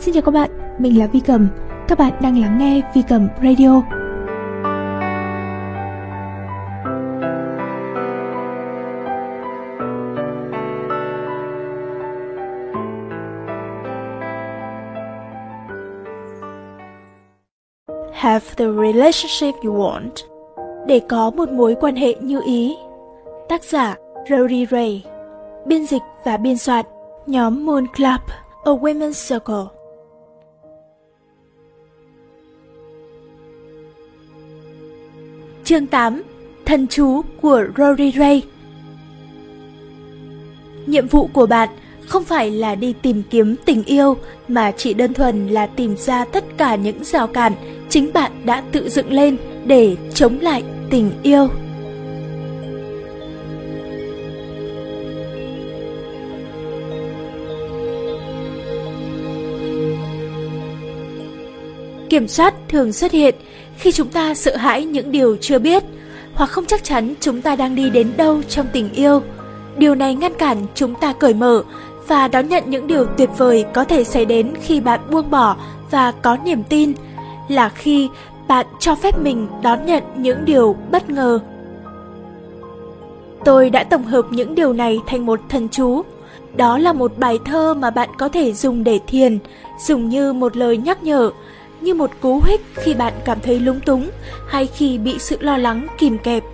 Xin chào các bạn, mình là Vi Cầm. Các bạn đang lắng nghe Vi Cầm Radio. Have the relationship you want. Để có một mối quan hệ như ý. Tác giả Rory Ray. Biên dịch và biên soạn nhóm Moon Club, A Women's Circle. Chương 8 Thân chú của Rory Ray Nhiệm vụ của bạn không phải là đi tìm kiếm tình yêu, mà chỉ đơn thuần là tìm ra tất cả những rào cản chính bạn đã tự dựng lên để chống lại tình yêu. Kiểm soát thường xuất hiện khi chúng ta sợ hãi những điều chưa biết hoặc không chắc chắn chúng ta đang đi đến đâu trong tình yêu. Điều này ngăn cản chúng ta cởi mở và đón nhận những điều tuyệt vời có thể xảy đến khi bạn buông bỏ và có niềm tin là khi bạn cho phép mình đón nhận những điều bất ngờ. Tôi đã tổng hợp những điều này thành một thần chú. Đó là một bài thơ mà bạn có thể dùng để thiền, dùng như một lời nhắc nhở, như một cú hích khi bạn cảm thấy lúng túng hay khi bị sự lo lắng kìm kẹp.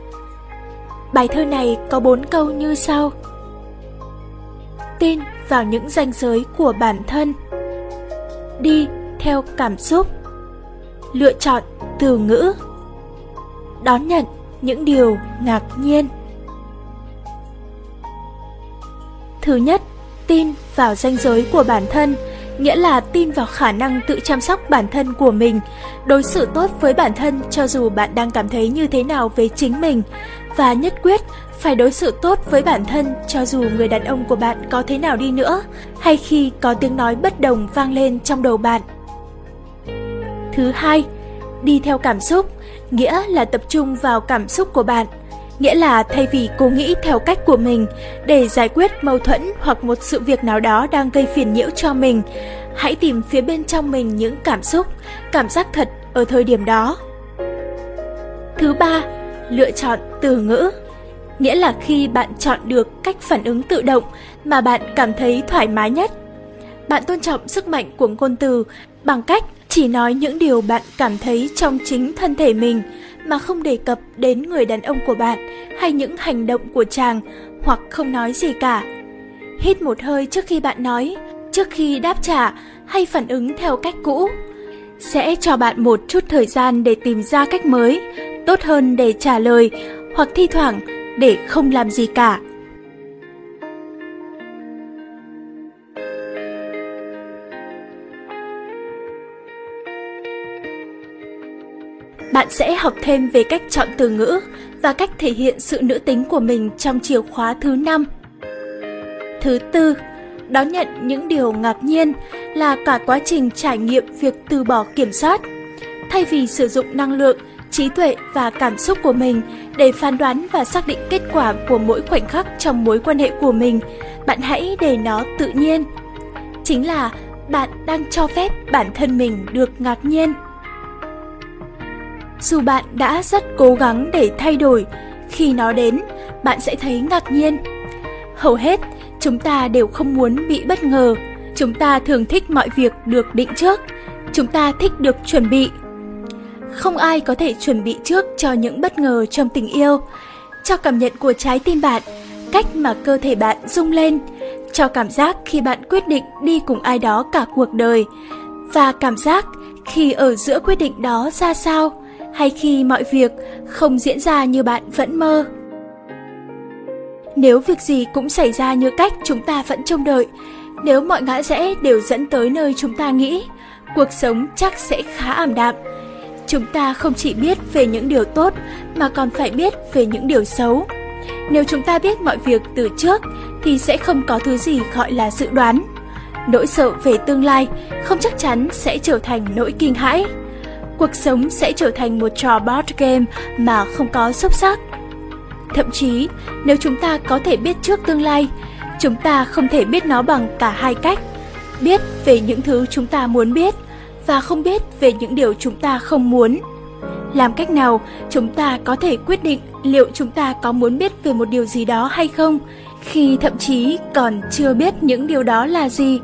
Bài thơ này có bốn câu như sau. Tin vào những ranh giới của bản thân. Đi theo cảm xúc. Lựa chọn từ ngữ. Đón nhận những điều ngạc nhiên. Thứ nhất, tin vào ranh giới của bản thân nghĩa là tin vào khả năng tự chăm sóc bản thân của mình, đối xử tốt với bản thân cho dù bạn đang cảm thấy như thế nào với chính mình và nhất quyết phải đối xử tốt với bản thân cho dù người đàn ông của bạn có thế nào đi nữa hay khi có tiếng nói bất đồng vang lên trong đầu bạn. Thứ hai, đi theo cảm xúc, nghĩa là tập trung vào cảm xúc của bạn nghĩa là thay vì cố nghĩ theo cách của mình để giải quyết mâu thuẫn hoặc một sự việc nào đó đang gây phiền nhiễu cho mình, hãy tìm phía bên trong mình những cảm xúc, cảm giác thật ở thời điểm đó. Thứ ba, lựa chọn từ ngữ. Nghĩa là khi bạn chọn được cách phản ứng tự động mà bạn cảm thấy thoải mái nhất. Bạn tôn trọng sức mạnh của ngôn từ bằng cách chỉ nói những điều bạn cảm thấy trong chính thân thể mình mà không đề cập đến người đàn ông của bạn hay những hành động của chàng hoặc không nói gì cả. Hít một hơi trước khi bạn nói, trước khi đáp trả hay phản ứng theo cách cũ. Sẽ cho bạn một chút thời gian để tìm ra cách mới, tốt hơn để trả lời hoặc thi thoảng để không làm gì cả. Bạn sẽ học thêm về cách chọn từ ngữ và cách thể hiện sự nữ tính của mình trong chìa khóa thứ năm. Thứ tư, đón nhận những điều ngạc nhiên là cả quá trình trải nghiệm việc từ bỏ kiểm soát. Thay vì sử dụng năng lượng, trí tuệ và cảm xúc của mình để phán đoán và xác định kết quả của mỗi khoảnh khắc trong mối quan hệ của mình, bạn hãy để nó tự nhiên. Chính là bạn đang cho phép bản thân mình được ngạc nhiên dù bạn đã rất cố gắng để thay đổi, khi nó đến, bạn sẽ thấy ngạc nhiên. Hầu hết, chúng ta đều không muốn bị bất ngờ. Chúng ta thường thích mọi việc được định trước. Chúng ta thích được chuẩn bị. Không ai có thể chuẩn bị trước cho những bất ngờ trong tình yêu. Cho cảm nhận của trái tim bạn, cách mà cơ thể bạn rung lên. Cho cảm giác khi bạn quyết định đi cùng ai đó cả cuộc đời. Và cảm giác khi ở giữa quyết định đó ra sao hay khi mọi việc không diễn ra như bạn vẫn mơ? Nếu việc gì cũng xảy ra như cách chúng ta vẫn trông đợi, nếu mọi ngã rẽ đều dẫn tới nơi chúng ta nghĩ, cuộc sống chắc sẽ khá ảm đạm. Chúng ta không chỉ biết về những điều tốt mà còn phải biết về những điều xấu. Nếu chúng ta biết mọi việc từ trước thì sẽ không có thứ gì gọi là dự đoán. Nỗi sợ về tương lai không chắc chắn sẽ trở thành nỗi kinh hãi cuộc sống sẽ trở thành một trò board game mà không có xúc sắc. Thậm chí, nếu chúng ta có thể biết trước tương lai, chúng ta không thể biết nó bằng cả hai cách. biết về những thứ chúng ta muốn biết và không biết về những điều chúng ta không muốn làm cách nào chúng ta có thể quyết định liệu chúng ta có muốn biết về một điều gì đó hay không khi thậm chí còn chưa biết những điều đó là gì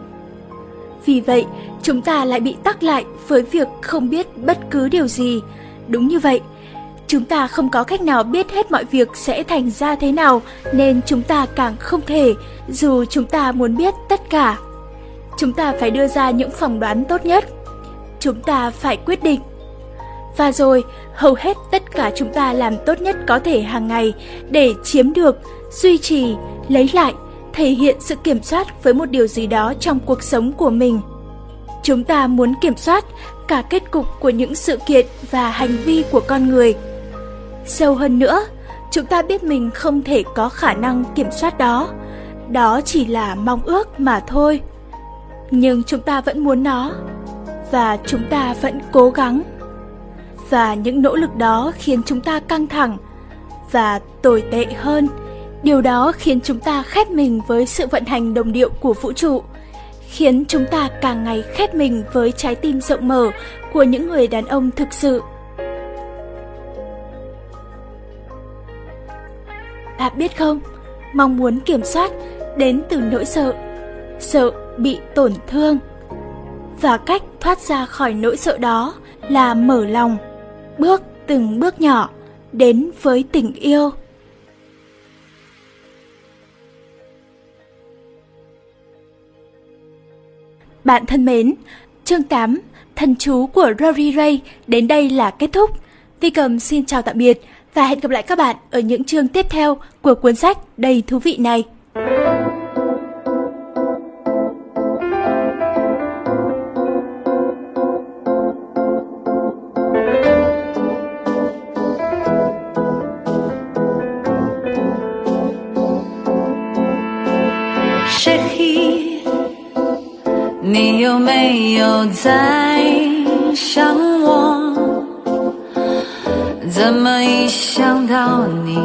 vì vậy, chúng ta lại bị tắc lại với việc không biết bất cứ điều gì. Đúng như vậy, chúng ta không có cách nào biết hết mọi việc sẽ thành ra thế nào, nên chúng ta càng không thể, dù chúng ta muốn biết tất cả. Chúng ta phải đưa ra những phỏng đoán tốt nhất. Chúng ta phải quyết định. Và rồi, hầu hết tất cả chúng ta làm tốt nhất có thể hàng ngày để chiếm được, duy trì, lấy lại thể hiện sự kiểm soát với một điều gì đó trong cuộc sống của mình. Chúng ta muốn kiểm soát cả kết cục của những sự kiện và hành vi của con người. Sâu hơn nữa, chúng ta biết mình không thể có khả năng kiểm soát đó. Đó chỉ là mong ước mà thôi. Nhưng chúng ta vẫn muốn nó, và chúng ta vẫn cố gắng. Và những nỗ lực đó khiến chúng ta căng thẳng và tồi tệ hơn điều đó khiến chúng ta khép mình với sự vận hành đồng điệu của vũ trụ, khiến chúng ta càng ngày khép mình với trái tim rộng mở của những người đàn ông thực sự. Bạn biết không? Mong muốn kiểm soát đến từ nỗi sợ sợ bị tổn thương, và cách thoát ra khỏi nỗi sợ đó là mở lòng, bước từng bước nhỏ đến với tình yêu. Bạn thân mến, chương 8, Thần chú của Rory Ray đến đây là kết thúc. Vi Cầm xin chào tạm biệt và hẹn gặp lại các bạn ở những chương tiếp theo của cuốn sách đầy thú vị này. 有没有在想我？怎么一想到你，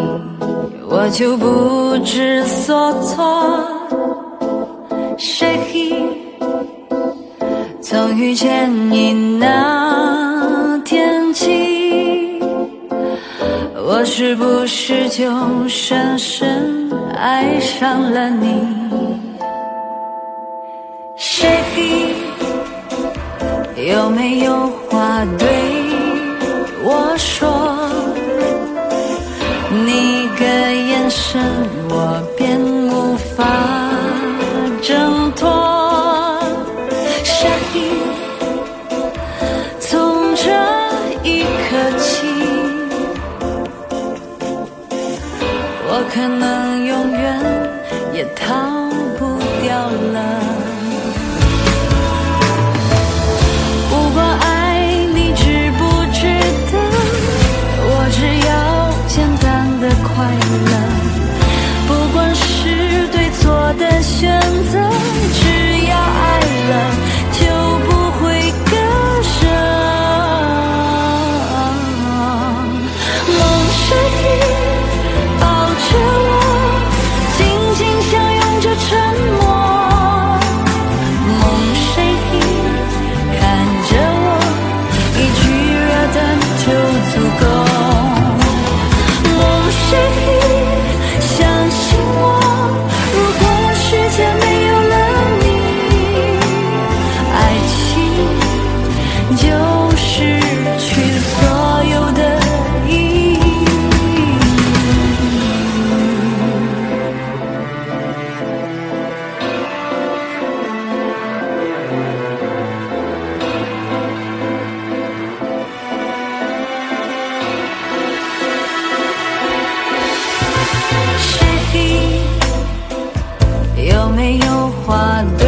我就不知所措？谁从遇见你那天起，我是不是就深深爱上了你？有没有话对我说？你个眼神，欢。